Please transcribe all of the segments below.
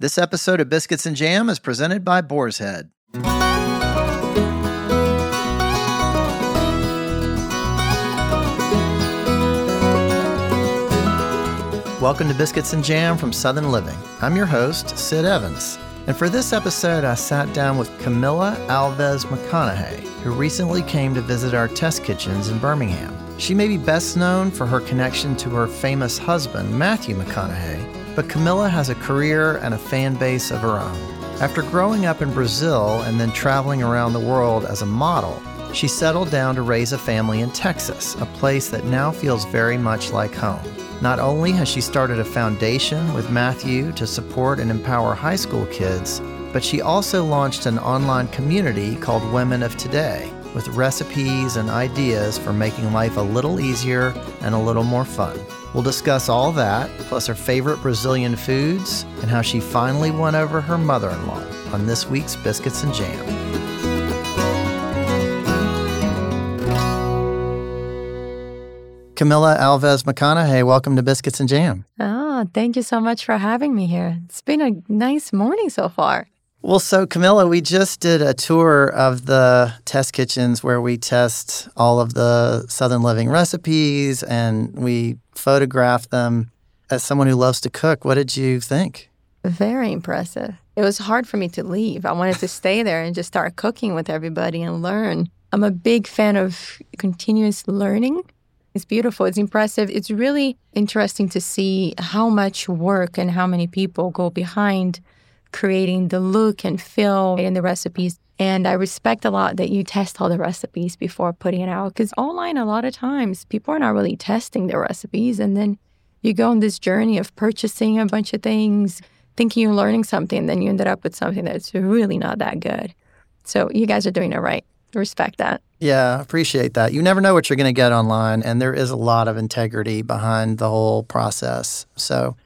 This episode of Biscuits and Jam is presented by Boar's Head. Welcome to Biscuits and Jam from Southern Living. I'm your host, Sid Evans. And for this episode, I sat down with Camila Alves McConaughey, who recently came to visit our test kitchens in Birmingham. She may be best known for her connection to her famous husband, Matthew McConaughey, but Camila has a career and a fan base of her own. After growing up in Brazil and then traveling around the world as a model, she settled down to raise a family in Texas, a place that now feels very much like home. Not only has she started a foundation with Matthew to support and empower high school kids, but she also launched an online community called Women of Today with recipes and ideas for making life a little easier and a little more fun. We'll discuss all that, plus her favorite Brazilian foods and how she finally won over her mother in law on this week's Biscuits and Jam. Camila Alves McConaughey, welcome to Biscuits and Jam. Oh, thank you so much for having me here. It's been a nice morning so far. Well, so Camila, we just did a tour of the test kitchens where we test all of the Southern Living recipes and we photographed them. As someone who loves to cook, what did you think? Very impressive. It was hard for me to leave. I wanted to stay there and just start cooking with everybody and learn. I'm a big fan of continuous learning. It's beautiful. It's impressive. It's really interesting to see how much work and how many people go behind creating the look and feel in the recipes. And I respect a lot that you test all the recipes before putting it out because online, a lot of times, people are not really testing their recipes. And then you go on this journey of purchasing a bunch of things, thinking you're learning something, and then you ended up with something that's really not that good. So you guys are doing it right. Respect that. Yeah, appreciate that. You never know what you're going to get online, and there is a lot of integrity behind the whole process. So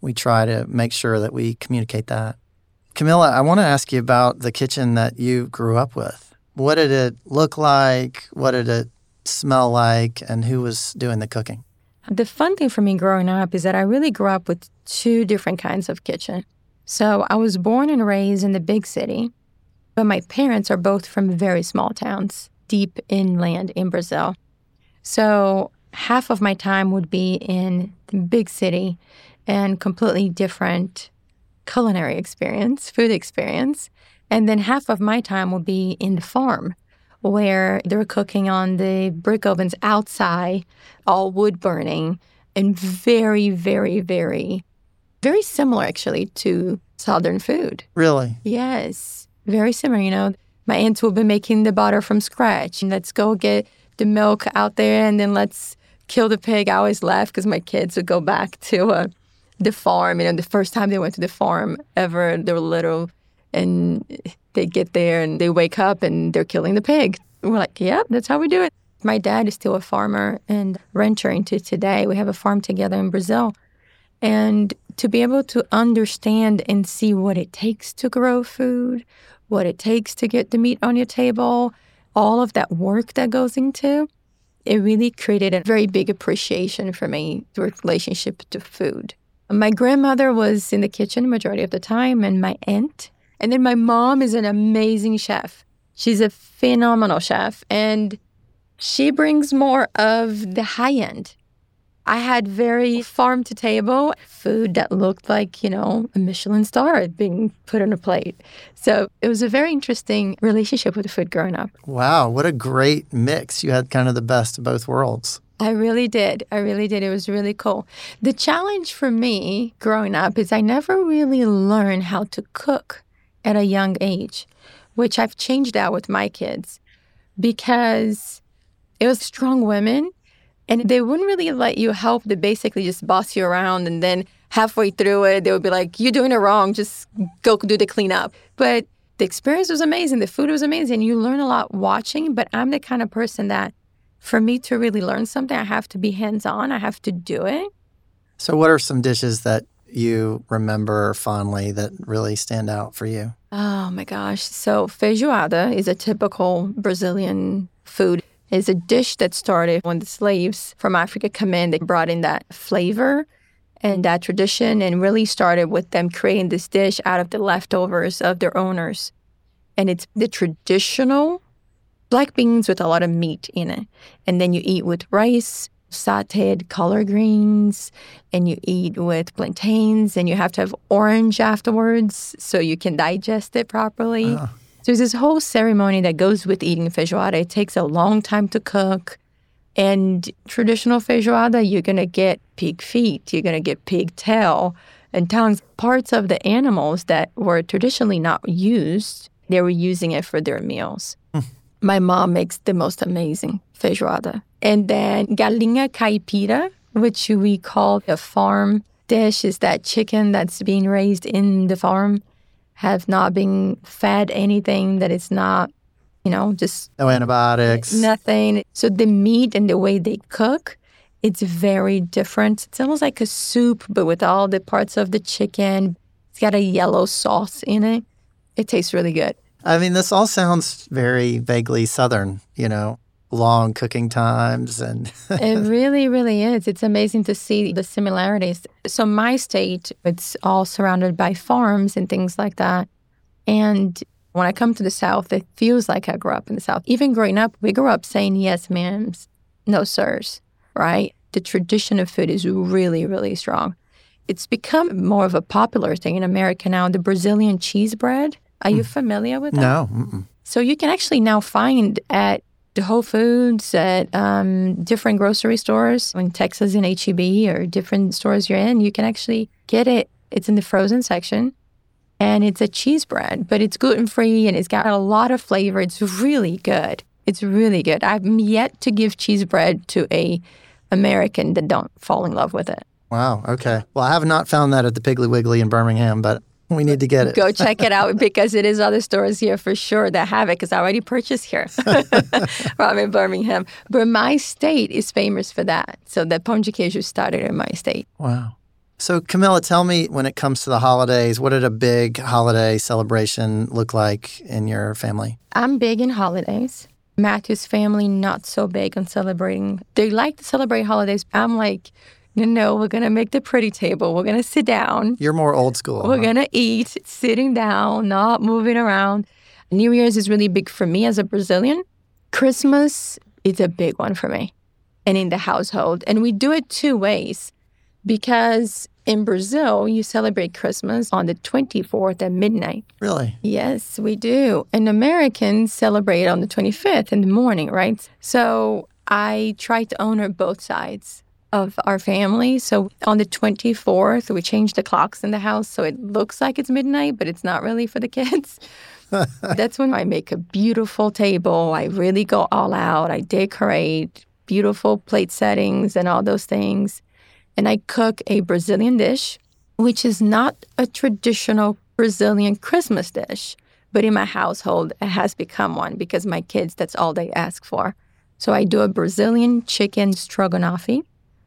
we try to make sure that we communicate that. Camila, I want to ask you about the kitchen that you grew up with. What did it look like? What did it smell like? And who was doing the cooking? The fun thing for me growing up is that I really grew up with two different kinds of kitchen. So I was born and raised in the big city, but my parents are both from very small towns deep inland in Brazil. So half of my time would be in the big city and completely different culinary experience, food experience. And then half of my time will be in the farm where they're cooking on the brick ovens outside, all wood burning, and very, very, very, very similar actually to Southern food. Really? Yes, very similar. You know, my aunts will be making the butter from scratch. And let's go get the milk out there and then let's kill the pig. I always laugh because my kids would go back to uh, the farm. You know, the first time they went to the farm ever, they were little and they get there and they wake up and they're killing the pig. We're like, yep, that's how we do it. My dad is still a farmer and rancher into today. We have a farm together in Brazil. And to be able to understand and see what it takes to grow food, what it takes to get the meat on your table, all of that work that goes into, it really created a very big appreciation for me, the relationship to food. My grandmother was in the kitchen majority of the time, and my aunt. And then my mom is an amazing chef. She's a phenomenal chef, and she brings more of the high end. I had very farm to table food that looked like, you know, a Michelin star being put on a plate. So it was a very interesting relationship with food growing up. Wow, what a great mix. You had kind of the best of both worlds. I really did. I really did. It was really cool. The challenge for me growing up is I never really learned how to cook at a young age, which I've changed that with my kids because it was strong women and they wouldn't really let you help. They basically just boss you around. And then halfway through it, they would be like, You're doing it wrong. Just go do the cleanup. But the experience was amazing. The food was amazing. You learn a lot watching. But I'm the kind of person that for me to really learn something, I have to be hands on, I have to do it. So, what are some dishes that you remember fondly that really stand out for you? Oh my gosh. So, feijoada is a typical Brazilian food is a dish that started when the slaves from Africa come in. They brought in that flavor. and that tradition and really started with them creating this dish out of the leftovers of their owners. And it's the traditional black beans with a lot of meat in it. And then you eat with rice, sauteed collard greens, and you eat with plantains, and you have to have orange afterwards so you can digest it properly. Uh. So there's this whole ceremony that goes with eating feijoada. It takes a long time to cook. And traditional feijoada, you're going to get pig feet, you're going to get pig tail and tongues, parts of the animals that were traditionally not used. They were using it for their meals. My mom makes the most amazing feijoada. And then galinha caipira, which we call a farm dish, is that chicken that's being raised in the farm, have not been fed anything that is not you know, just no antibiotics, nothing. So the meat and the way they cook, it's very different. It's almost like a soup, but with all the parts of the chicken. It's got a yellow sauce in it. It tastes really good. I mean, this all sounds very vaguely Southern, you know, long cooking times and it really really is it's amazing to see the similarities so my state it's all surrounded by farms and things like that and when I come to the South, it feels like I grew up in the South. Even growing up, we grew up saying yes, ma'ams, no, sirs, right? The tradition of food is really, really strong. It's become more of a popular thing in America now. The Brazilian cheese bread. Are you mm. familiar with that? No. Mm-mm. So you can actually now find at the Whole Foods, at um, different grocery stores in Texas in HEB or different stores you're in, you can actually get it. It's in the frozen section and it's a cheese bread, but it's gluten free and it's got a lot of flavor. It's really good. It's really good. I've yet to give cheese bread to a American that don't fall in love with it. Wow. Okay. Well, I have not found that at the Piggly Wiggly in Birmingham, but we need to get it. Go check it out because it is other stores here for sure that have it because I already purchased here from in Birmingham. But my state is famous for that. So the de queijo started in my state. Wow. So, Camila, tell me when it comes to the holidays, what did a big holiday celebration look like in your family? I'm big in holidays. Matthew's family, not so big on celebrating. They like to celebrate holidays. I'm like, no, no, we're going to make the pretty table. We're going to sit down. You're more old school. We're huh? going to eat sitting down, not moving around. New Year's is really big for me as a Brazilian. Christmas is a big one for me and in the household. And we do it two ways because in Brazil, you celebrate Christmas on the 24th at midnight. Really? Yes, we do. And Americans celebrate on the 25th in the morning, right? So I try to honor both sides of our family. So on the 24th, we change the clocks in the house so it looks like it's midnight, but it's not really for the kids. That's when I make a beautiful table. I really go all out. I decorate beautiful plate settings and all those things and I cook a Brazilian dish, which is not a traditional Brazilian Christmas dish, but in my household, it has become one because my kids, that's all they ask for. So I do a Brazilian chicken stroganoff.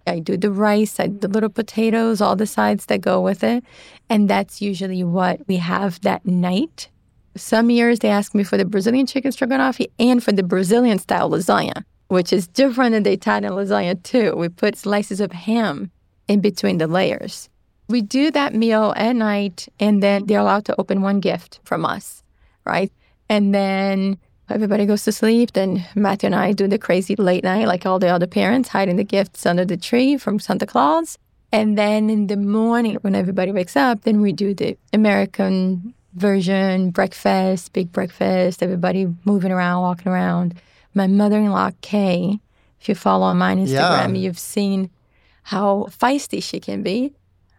I do the rice, I do the little potatoes, all the sides that go with it. And that's usually what we have that night. Some years they ask me for the Brazilian chicken stroganoff and for the Brazilian style lasagna, which is different than the Italian lasagna too. We put slices of ham in between the layers. We do that meal at night, and then they're allowed to open one gift from us, right? And then everybody goes to sleep. Then Matthew and I do the crazy late night, like all the other parents, hiding the gifts under the tree from Santa Claus. And then in the morning, when everybody wakes up, then we do the American version breakfast, big breakfast, everybody moving around, walking around. My mother in law, Kay, if you follow on my Instagram, yeah. you've seen how feisty she can be.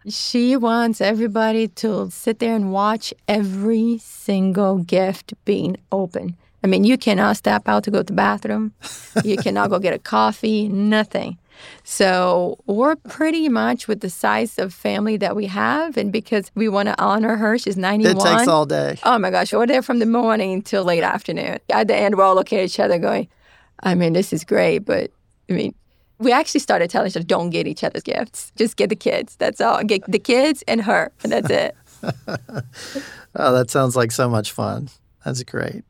She wants everybody to sit there and watch every single gift being opened. I mean, you cannot step out to go to the bathroom. You cannot go get a coffee, nothing. So we're pretty much with the size of family that we have. And because we want to honor her, she's 91. It takes all day. Oh my gosh, we're there from the morning till late afternoon. At the end, we're all looking at each other going, I mean, this is great, but I mean, we actually started telling each other, don't get each other's gifts. Just get the kids. That's all. Get the kids and her, and that's it. oh, that sounds like so much fun. That's great.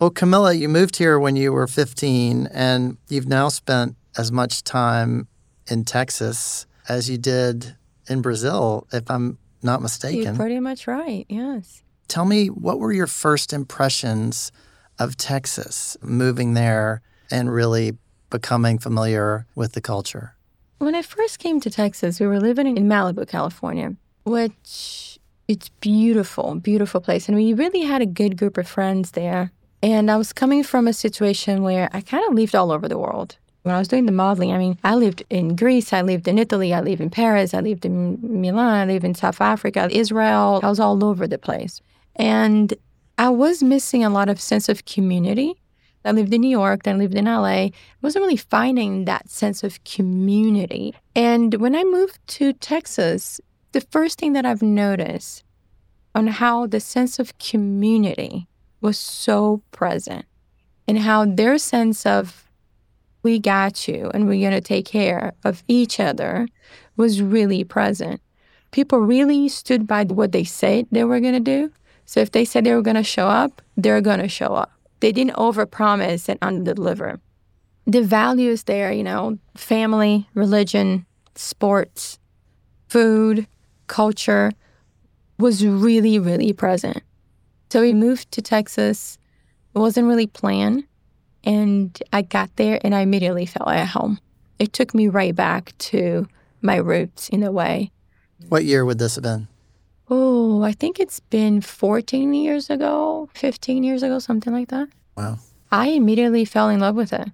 Well, Camila, you moved here when you were 15, and you've now spent as much time in Texas as you did in Brazil, if I'm not mistaken. You're pretty much right. Yes. Tell me, what were your first impressions of Texas, moving there and really becoming familiar with the culture? When I first came to Texas, we were living in Malibu, California, which it's beautiful, beautiful place. And we really had a good group of friends there. And I was coming from a situation where I kind of lived all over the world. When I was doing the modeling, I mean, I lived in Greece, I lived in Italy, I lived in Paris, I lived in Milan, I lived in South Africa, Israel. I was all over the place. And I was missing a lot of sense of community. I lived in New York, then I lived in LA. I wasn't really finding that sense of community. And when I moved to Texas, the first thing that I've noticed on how the sense of community was so present and how their sense of we got you and we're going to take care of each other was really present. People really stood by what they said they were going to do. So if they said they were going to show up, they're going to show up. They didn't overpromise and underdeliver. The values there, you know, family, religion, sports, food, culture was really, really present. So we moved to Texas. It wasn't really planned. And I got there and I immediately felt at home. It took me right back to my roots in a way. What year would this have been? Oh, I think it's been 14 years ago, 15 years ago, something like that. Wow. I immediately fell in love with it.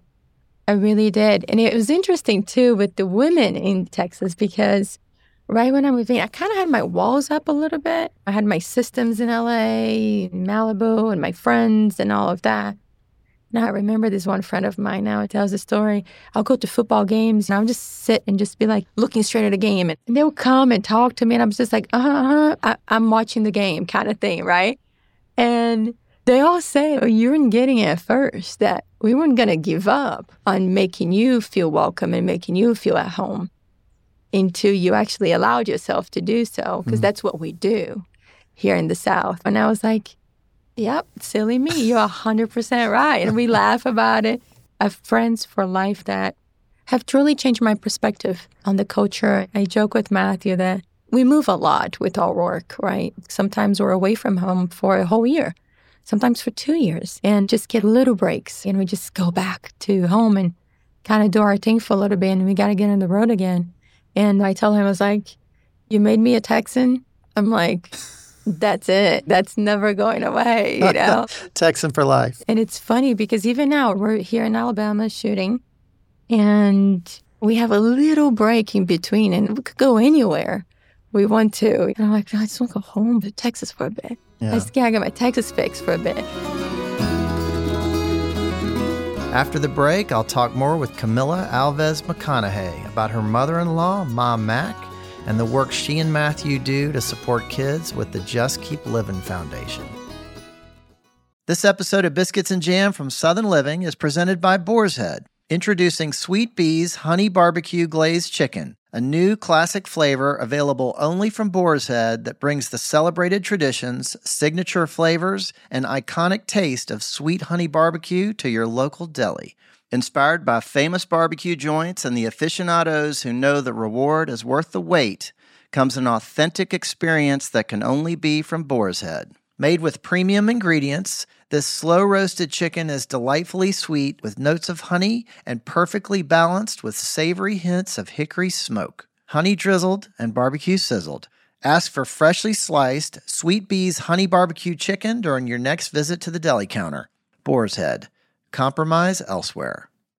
I really did. And it was interesting too with the women in Texas because right when I moved in, I kind of had my walls up a little bit. I had my systems in LA, Malibu, and my friends and all of that. Now I remember this one friend of mine now, it tells the story. I'll go to football games and I'll just sit and just be like looking straight at a game. And they'll come and talk to me. And I'm just like, uh huh, I- I'm watching the game kind of thing, right? And they all say, oh, you weren't getting it first, that we weren't going to give up on making you feel welcome and making you feel at home until you actually allowed yourself to do so, because mm. that's what we do here in the South. And I was like, Yep, silly me. You're 100% right. And we laugh about it. I have friends for life that have truly changed my perspective on the culture. I joke with Matthew that we move a lot with our work, right? Sometimes we're away from home for a whole year, sometimes for two years, and just get little breaks. And we just go back to home and kind of do our thing for a little bit. And we got to get on the road again. And I tell him, I was like, You made me a Texan. I'm like, that's it. That's never going away, you know? Texan for life. And it's funny because even now we're here in Alabama shooting and we have a little break in between and we could go anywhere we want to. And I'm like, I just want to go home to Texas for a bit. Yeah. I just gotta get my Texas fix for a bit. After the break, I'll talk more with Camila Alves McConaughey about her mother in law, Mom Mac, and the work she and Matthew do to support kids with the Just Keep Livin' Foundation. This episode of Biscuits and Jam from Southern Living is presented by Boar's Head, introducing Sweet Bee's Honey Barbecue Glazed Chicken, a new classic flavor available only from Boar's Head that brings the celebrated traditions, signature flavors, and iconic taste of sweet honey barbecue to your local deli. Inspired by famous barbecue joints and the aficionados who know the reward is worth the wait, comes an authentic experience that can only be from Boar's Head. Made with premium ingredients, this slow roasted chicken is delightfully sweet with notes of honey and perfectly balanced with savory hints of hickory smoke. Honey drizzled and barbecue sizzled. Ask for freshly sliced Sweet Bee's honey barbecue chicken during your next visit to the deli counter. Boar's Head compromise elsewhere.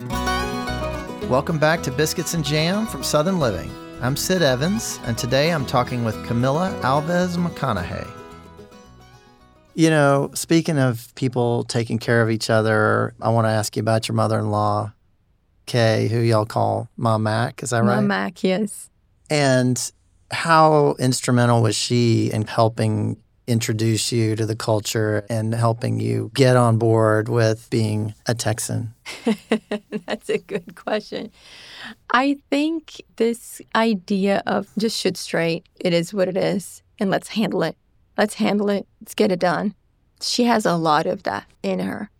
Welcome back to Biscuits and Jam from Southern Living. I'm Sid Evans, and today I'm talking with Camila Alves McConaughey. You know, speaking of people taking care of each other, I want to ask you about your mother in law, Kay, who y'all call Mom Mac. Is that right? Mom Mac, yes. And how instrumental was she in helping introduce you to the culture and helping you get on board with being a Texan? That's a good question. I think this idea of just shoot straight, it is what it is, and let's handle it. Let's handle it. Let's get it done. She has a lot of that in her,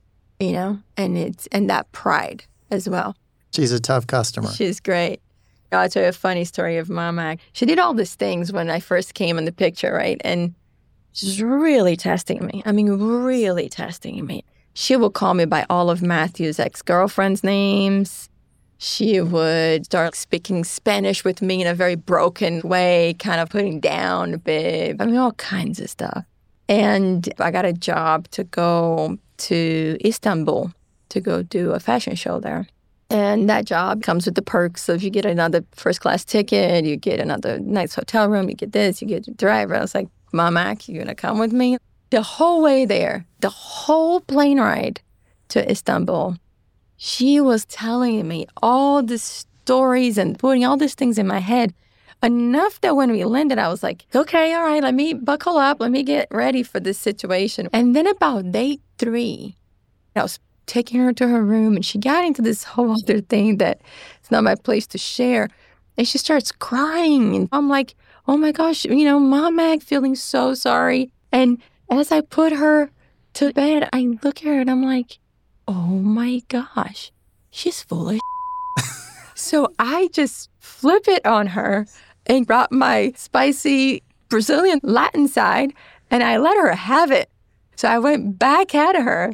you know, and it's and that pride as well. She's a tough customer. She's great. I'll tell you a funny story of Mama. She did all these things when I first came in the picture, right? And she's really testing me. I mean, really testing me. She would call me by all of Matthew's ex girlfriend's names. She would start speaking Spanish with me in a very broken way, kind of putting down, babe. I mean, all kinds of stuff. And I got a job to go to Istanbul to go do a fashion show there. And that job comes with the perks of you get another first class ticket, you get another nice hotel room, you get this, you get a driver. I was like, Mama, you gonna come with me? The whole way there, the whole plane ride to Istanbul, she was telling me all the stories and putting all these things in my head. Enough that when we landed, I was like, okay, all right, let me buckle up. Let me get ready for this situation. And then about day three, I was taking her to her room and she got into this whole other thing that it's not my place to share. And she starts crying. And I'm like, oh my gosh, you know, Mom Mac feeling so sorry. And as I put her to bed, I look at her and I'm like, oh my gosh, she's full of So I just flip it on her and brought my spicy Brazilian Latin side and I let her have it. So I went back at her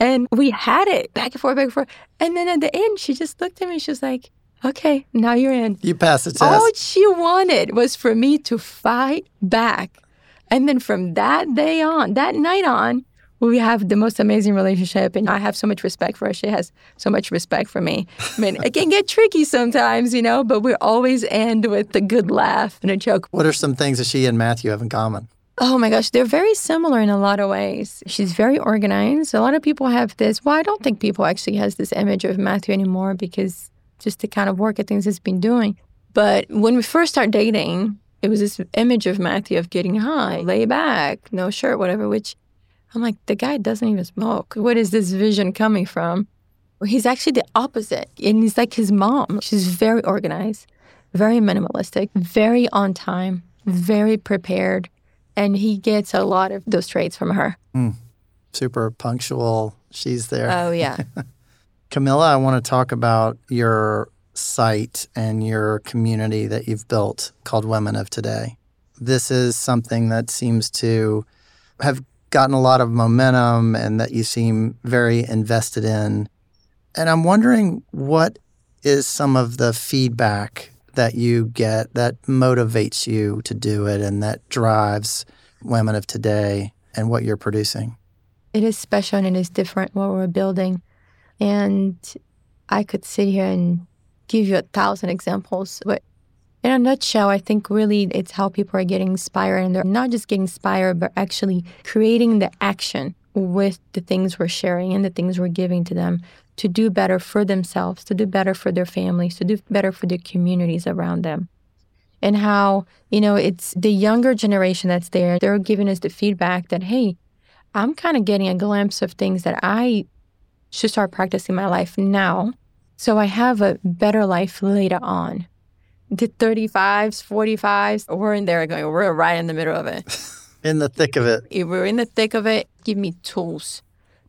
and we had it back and forth, back and forth. And then at the end, she just looked at me. She was like, okay, now you're in. You passed the test. All she wanted was for me to fight back. And then from that day on, that night on, we have the most amazing relationship. And I have so much respect for her. She has so much respect for me. I mean, it can get tricky sometimes, you know, but we always end with a good laugh and a joke. What are some things that she and Matthew have in common? Oh my gosh, they're very similar in a lot of ways. She's very organized. A lot of people have this. Well, I don't think people actually has this image of Matthew anymore because just the kind of work at things he's been doing. But when we first start dating, it was this image of Matthew of getting high, lay back, no shirt, whatever, which I'm like, the guy doesn't even smoke. What is this vision coming from? Well, he's actually the opposite. And he's like his mom. She's very organized, very minimalistic, very on time, very prepared. And he gets a lot of those traits from her. Mm. Super punctual. She's there. Oh, yeah. Camila, I want to talk about your site and your community that you've built called Women of Today. This is something that seems to have gotten a lot of momentum and that you seem very invested in. And I'm wondering what is some of the feedback that you get that motivates you to do it and that drives women of today and what you're producing? It is special and it is different what we're building. And I could sit here and give you a thousand examples. But in a nutshell, I think really it's how people are getting inspired and they're not just getting inspired, but actually creating the action with the things we're sharing and the things we're giving to them to do better for themselves, to do better for their families, to do better for the communities around them. And how, you know, it's the younger generation that's there. They're giving us the feedback that, hey, I'm kind of getting a glimpse of things that I should start practicing my life now. So I have a better life later on. The 35s, 45s, we're in there going, we're right in the middle of it. in the thick of it. If we're in the thick of it, give me tools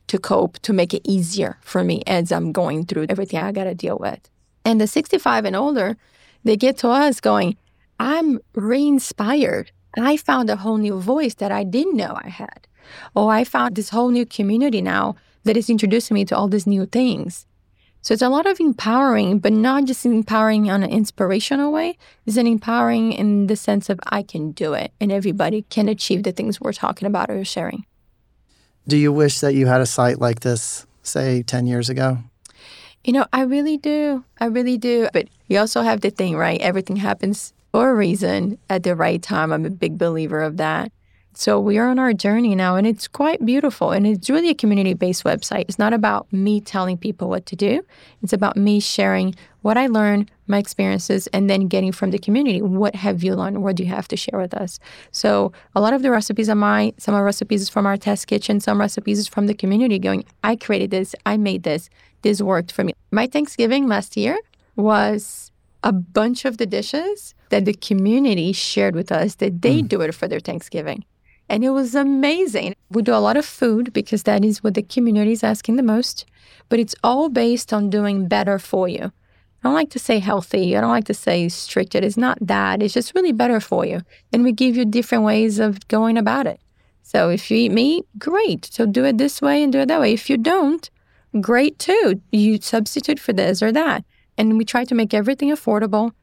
to cope, to make it easier for me as I'm going through everything I got to deal with. And the 65 and older, they get to us going, I'm re inspired. I found a whole new voice that I didn't know I had. Oh, I found this whole new community now that is introducing me to all these new things. So it's a lot of empowering, but not just empowering on an inspirational way. It's an empowering in the sense of I can do it and everybody can achieve the things we're talking about or sharing. Do you wish that you had a site like this, say, 10 years ago? You know, I really do. I really do. But you also have the thing, right? Everything happens for a reason at the right time. I'm a big believer of that. So we are on our journey now, and it's quite beautiful. And it's really a community based website. It's not about me telling people what to do, it's about me sharing what I learned, my experiences, and then getting from the community what have you learned? What do you have to share with us? So a lot of the recipes are mine. Some of the recipes is from our test kitchen. Some recipes is from the community going, I created this, I made this, this worked for me. My Thanksgiving last year was a bunch of the dishes that the community shared with us that they mm. do it for their Thanksgiving. And it was amazing. We do a lot of food because that is what the community is asking the most, but it's all based on doing better for you. I don't like to say healthy. I don't like to say strict. It is not that. It's just really better for you. And we give you different ways of going about it. So if you eat meat, great. So do it this way and do it that way. If you don't, great too. You substitute for this or that. And we try to make everything affordable.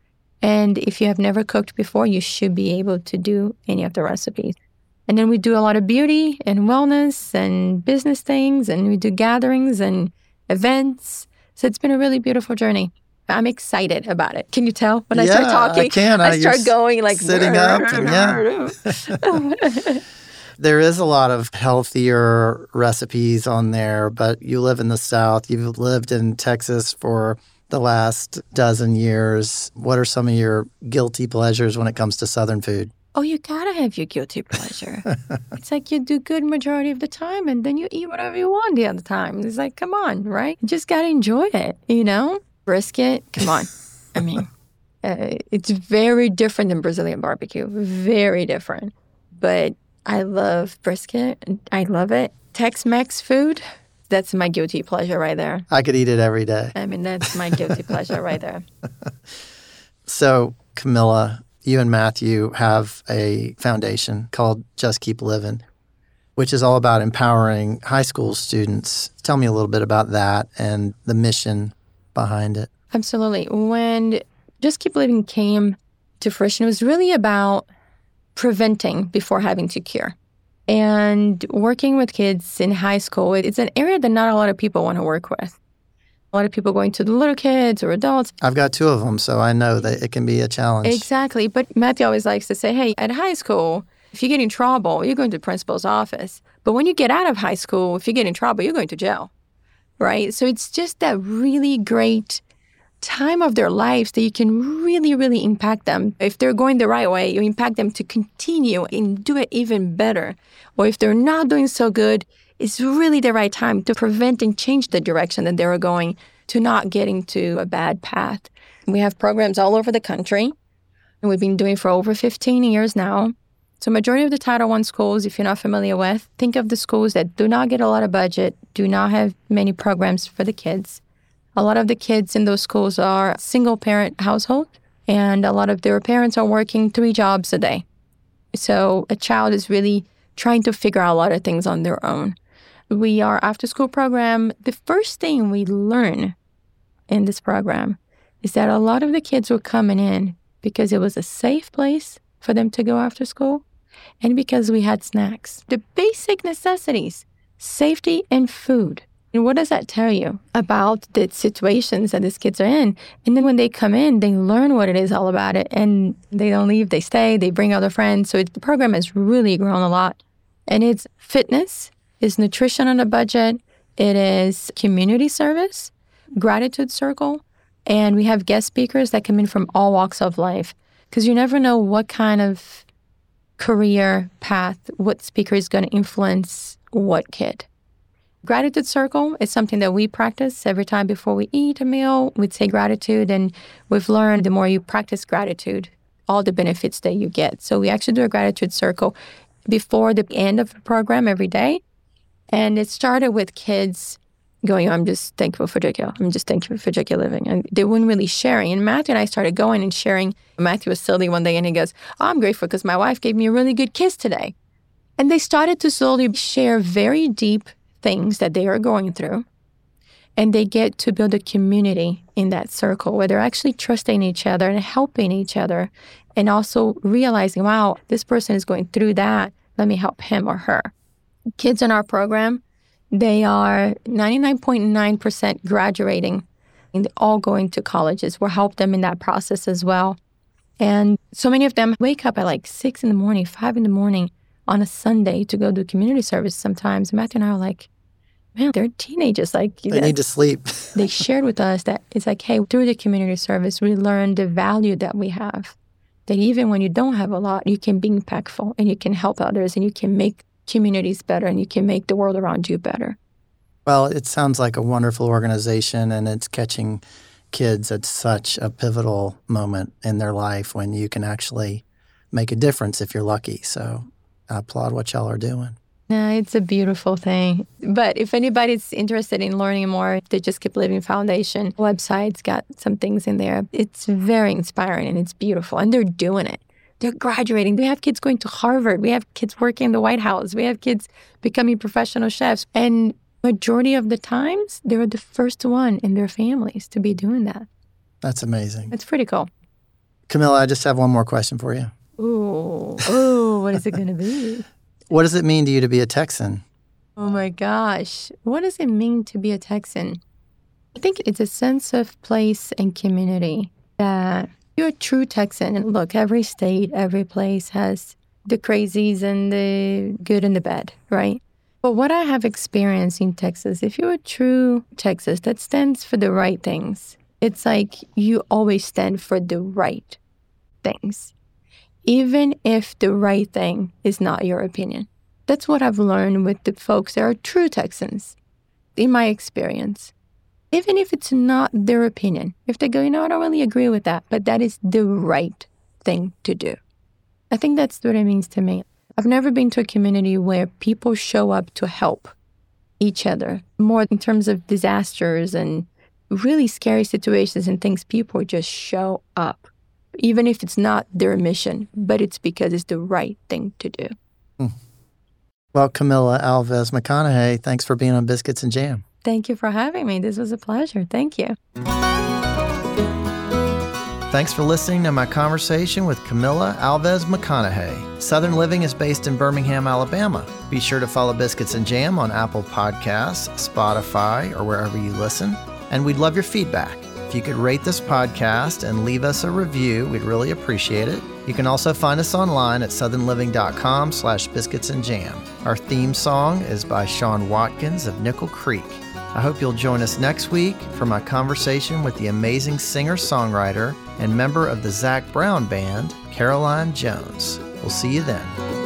And if you have never cooked before, you should be able to do any of the recipes. And then we do a lot of beauty and wellness and business things, and we do gatherings and events. So it's been a really beautiful journey. I'm excited about it. Can you tell when yeah, I start talking? I can. I start going like sitting up. And, yeah. there is a lot of healthier recipes on there, but you live in the South. You've lived in Texas for the last dozen years. What are some of your guilty pleasures when it comes to Southern food? Oh, you gotta have your guilty pleasure. it's like you do good majority of the time and then you eat whatever you want the other time. It's like, come on, right? You just gotta enjoy it, you know? Brisket, come on. I mean, uh, it's very different than Brazilian barbecue, very different. But I love brisket. I love it. Tex Mex food, that's my guilty pleasure right there. I could eat it every day. I mean, that's my guilty pleasure right there. So, Camila, you and Matthew have a foundation called Just Keep Livin', which is all about empowering high school students. Tell me a little bit about that and the mission behind it. Absolutely. When Just Keep Livin' came to fruition, it was really about preventing before having to cure. And working with kids in high school, it's an area that not a lot of people want to work with a lot of people going to the little kids or adults. I've got two of them, so I know that it can be a challenge. Exactly. But Matthew always likes to say, hey, at high school, if you get in trouble, you're going to the principal's office. But when you get out of high school, if you get in trouble, you're going to jail. Right? So it's just that really great time of their lives that you can really, really impact them. If they're going the right way, you impact them to continue and do it even better. Or if they're not doing so good, it's really the right time to prevent and change the direction that they were going to not getting to a bad path. We have programs all over the country, and we've been doing for over 15 years now. So, majority of the Title I schools, if you're not familiar with, think of the schools that do not get a lot of budget, do not have many programs for the kids. A lot of the kids in those schools are single parent household, and a lot of their parents are working three jobs a day. So, a child is really trying to figure out a lot of things on their own we are after school program, the first thing we learn in this program is that a lot of the kids were coming in because it was a safe place for them to go after school and because we had snacks. The basic necessities, safety and food. And what does that tell you about the situations that these kids are in? And then when they come in, they learn what it is all about it and they don't leave, they stay, they bring other friends. So it, the program has really grown a lot. And it's fitness, is nutrition on a budget, it is community service, gratitude circle, and we have guest speakers that come in from all walks of life because you never know what kind of career path, what speaker is going to influence what kid. Gratitude circle is something that we practice every time before we eat a meal. We'd say gratitude, and we've learned the more you practice gratitude, all the benefits that you get. So we actually do a gratitude circle before the end of the program every day. And it started with kids going, I'm just thankful for JQ. I'm just thankful for JQ living. And they weren't really sharing. And Matthew and I started going and sharing. Matthew was silly one day and he goes, oh, I'm grateful because my wife gave me a really good kiss today. And they started to slowly share very deep things that they are going through. And they get to build a community in that circle where they're actually trusting each other and helping each other and also realizing, wow, this person is going through that. Let me help him or her kids in our program, they are 99.9% graduating and all going to colleges. We'll help them in that process as well. And so many of them wake up at like six in the morning, five in the morning on a Sunday to go do community service sometimes. Matthew and I are like, man, they're teenagers. Like They need to sleep. they shared with us that it's like, hey, through the community service, we learned the value that we have. That even when you don't have a lot, you can be impactful and you can help others and you can make communities better and you can make the world around you better. Well, it sounds like a wonderful organization and it's catching kids at such a pivotal moment in their life when you can actually make a difference if you're lucky. So I applaud what y'all are doing. Yeah, it's a beautiful thing. But if anybody's interested in learning more, the Just Keep Livin' Foundation website's got some things in there. It's very inspiring and it's beautiful. And they're doing it. They're graduating. We have kids going to Harvard. We have kids working in the White House. We have kids becoming professional chefs. And majority of the times, they're the first one in their families to be doing that. That's amazing. That's pretty cool. Camila, I just have one more question for you. Ooh, ooh, what is it going to be? What does it mean to you to be a Texan? Oh my gosh. What does it mean to be a Texan? I think it's a sense of place and community that you're a true Texan. And look, every state, every place has the crazies and the good and the bad, right? But what I have experienced in Texas, if you're a true Texas that stands for the right things, it's like you always stand for the right things even if the right thing is not your opinion. That's what I've learned with the folks that are true Texans, in my experience. Even if it's not their opinion, if they go, you know, I don't really agree with that, but that is the right thing to do. I think that's what it means to me. I've never been to a community where people show up to help each other, more in terms of disasters and really scary situations and things. People just show up even if it's not their mission, but it's because it's the right thing to do. Hmm. Well, Camila Alves McConaughey, thanks for being on Biscuits and Jam. Thank you for having me. This was a pleasure. Thank you. Thanks for listening to my conversation with Camila Alves McConaughey. Southern Living is based in Birmingham, Alabama. Be sure to follow Biscuits and Jam on Apple Podcasts, Spotify, or wherever you listen. And we'd love your feedback. If you could rate this podcast and leave us a review, we'd really appreciate it. You can also find us online at southernliving.com slash biscuits and jam. Our theme song is by Sean Watkins of Nickel Creek. I hope you'll join us next week for my conversation with the amazing singer-songwriter and member of the Zac Brown Band, Caroline Jones. We'll see you then.